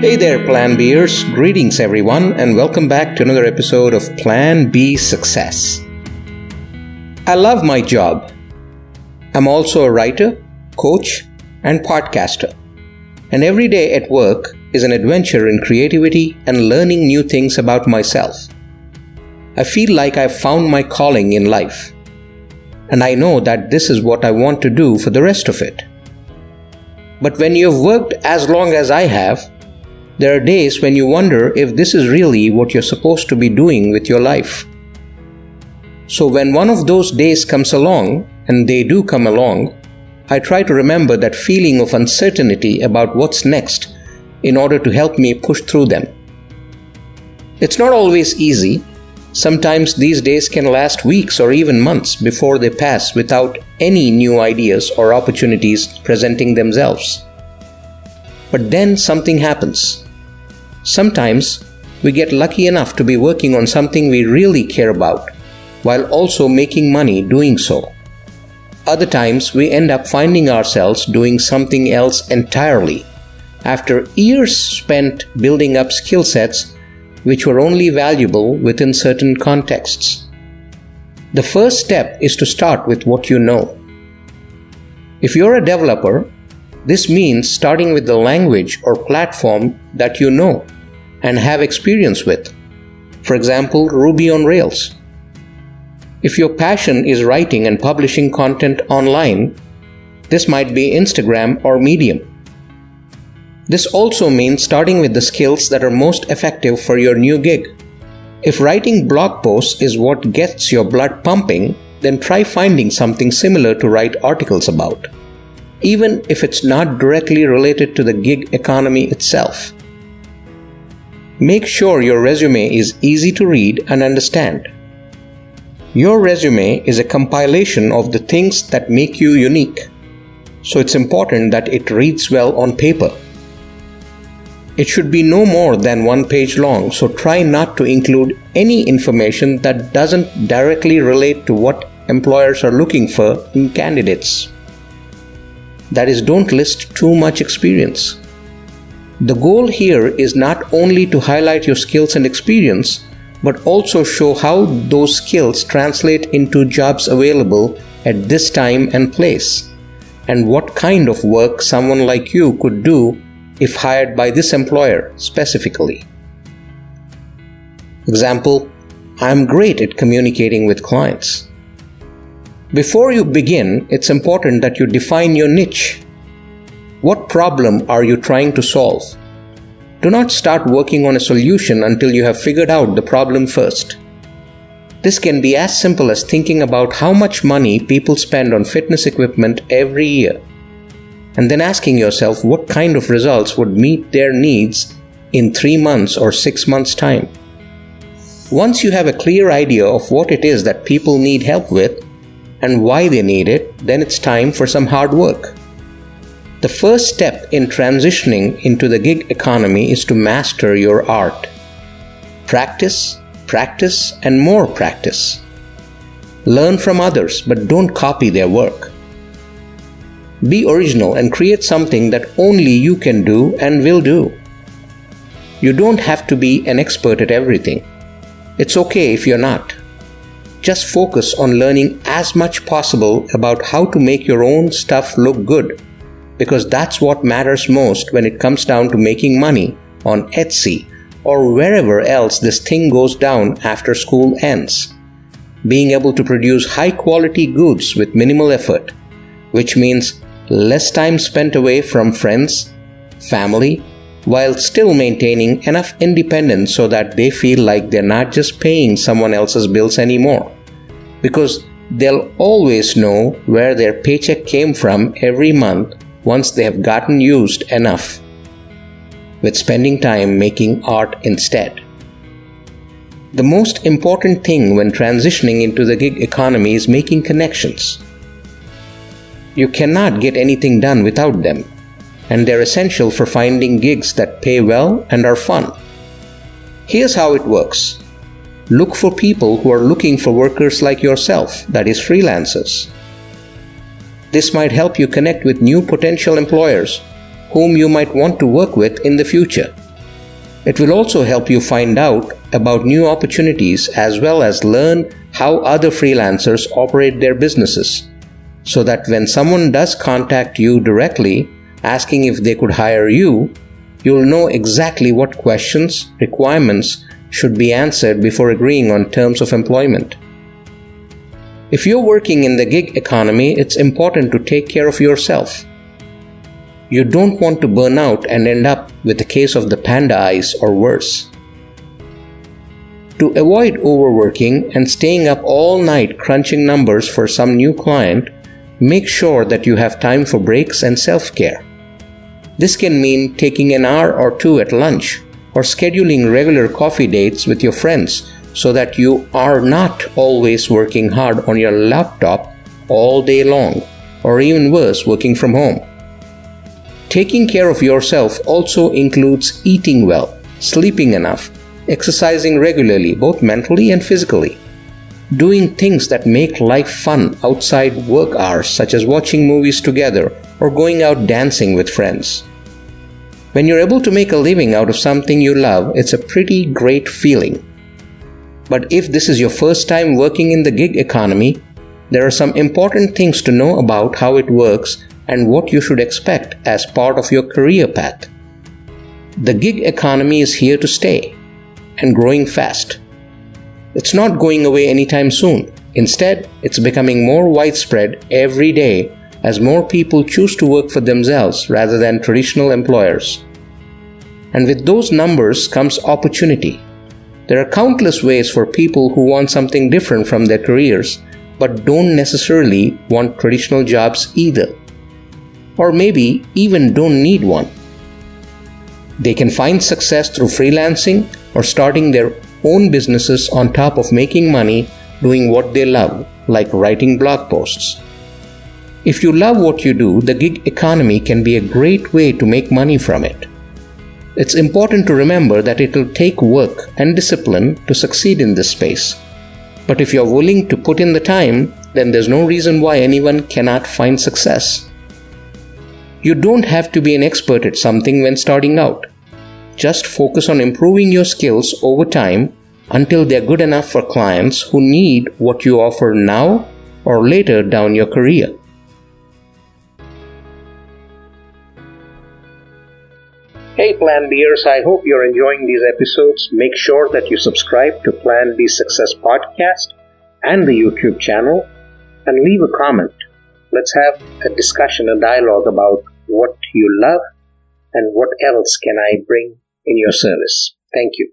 Hey there, Plan Bers. Greetings, everyone, and welcome back to another episode of Plan B Success. I love my job. I'm also a writer, coach, and podcaster. And every day at work is an adventure in creativity and learning new things about myself. I feel like I've found my calling in life. And I know that this is what I want to do for the rest of it. But when you've worked as long as I have, there are days when you wonder if this is really what you're supposed to be doing with your life. So when one of those days comes along, and they do come along, I try to remember that feeling of uncertainty about what's next in order to help me push through them. It's not always easy. Sometimes these days can last weeks or even months before they pass without any new ideas or opportunities presenting themselves. But then something happens. Sometimes we get lucky enough to be working on something we really care about, while also making money doing so. Other times we end up finding ourselves doing something else entirely, after years spent building up skill sets which were only valuable within certain contexts. The first step is to start with what you know. If you're a developer, this means starting with the language or platform that you know and have experience with. For example, Ruby on Rails. If your passion is writing and publishing content online, this might be Instagram or Medium. This also means starting with the skills that are most effective for your new gig. If writing blog posts is what gets your blood pumping, then try finding something similar to write articles about even if it's not directly related to the gig economy itself. Make sure your resume is easy to read and understand. Your resume is a compilation of the things that make you unique, so it's important that it reads well on paper. It should be no more than one page long, so try not to include any information that doesn't directly relate to what employers are looking for in candidates. That is, don't list too much experience. The goal here is not only to highlight your skills and experience, but also show how those skills translate into jobs available at this time and place, and what kind of work someone like you could do if hired by this employer specifically. Example I am great at communicating with clients. Before you begin, it's important that you define your niche. What problem are you trying to solve? Do not start working on a solution until you have figured out the problem first. This can be as simple as thinking about how much money people spend on fitness equipment every year, and then asking yourself what kind of results would meet their needs in three months or six months' time. Once you have a clear idea of what it is that people need help with, and why they need it, then it's time for some hard work. The first step in transitioning into the gig economy is to master your art. Practice, practice, and more practice. Learn from others, but don't copy their work. Be original and create something that only you can do and will do. You don't have to be an expert at everything. It's okay if you're not. Just focus on learning as much possible about how to make your own stuff look good because that's what matters most when it comes down to making money on Etsy or wherever else this thing goes down after school ends. Being able to produce high quality goods with minimal effort, which means less time spent away from friends, family, while still maintaining enough independence so that they feel like they're not just paying someone else's bills anymore. Because they'll always know where their paycheck came from every month once they have gotten used enough with spending time making art instead. The most important thing when transitioning into the gig economy is making connections. You cannot get anything done without them and they're essential for finding gigs that pay well and are fun. Here's how it works look for people who are looking for workers like yourself, that is, freelancers. This might help you connect with new potential employers whom you might want to work with in the future. It will also help you find out about new opportunities as well as learn how other freelancers operate their businesses. So that when someone does contact you directly asking if they could hire you, you'll know exactly what questions, requirements should be answered before agreeing on terms of employment. If you're working in the gig economy, it's important to take care of yourself. You don't want to burn out and end up with a case of the panda eyes or worse. To avoid overworking and staying up all night crunching numbers for some new client, make sure that you have time for breaks and self care. This can mean taking an hour or two at lunch or scheduling regular coffee dates with your friends so that you are not always working hard on your laptop all day long, or even worse, working from home. Taking care of yourself also includes eating well, sleeping enough, exercising regularly, both mentally and physically, doing things that make life fun outside work hours, such as watching movies together or going out dancing with friends. When you're able to make a living out of something you love, it's a pretty great feeling. But if this is your first time working in the gig economy, there are some important things to know about how it works and what you should expect as part of your career path. The gig economy is here to stay and growing fast. It's not going away anytime soon. Instead, it's becoming more widespread every day as more people choose to work for themselves rather than traditional employers. And with those numbers comes opportunity. There are countless ways for people who want something different from their careers but don't necessarily want traditional jobs either or maybe even don't need one. They can find success through freelancing or starting their own businesses on top of making money doing what they love, like writing blog posts. If you love what you do, the gig economy can be a great way to make money from it. It's important to remember that it will take work and discipline to succeed in this space. But if you're willing to put in the time, then there's no reason why anyone cannot find success. You don't have to be an expert at something when starting out. Just focus on improving your skills over time until they're good enough for clients who need what you offer now or later down your career. Hey Plan Bers, I hope you're enjoying these episodes. Make sure that you subscribe to Plan B Success Podcast and the YouTube channel and leave a comment. Let's have a discussion, a dialogue about what you love and what else can I bring in your service. Thank you.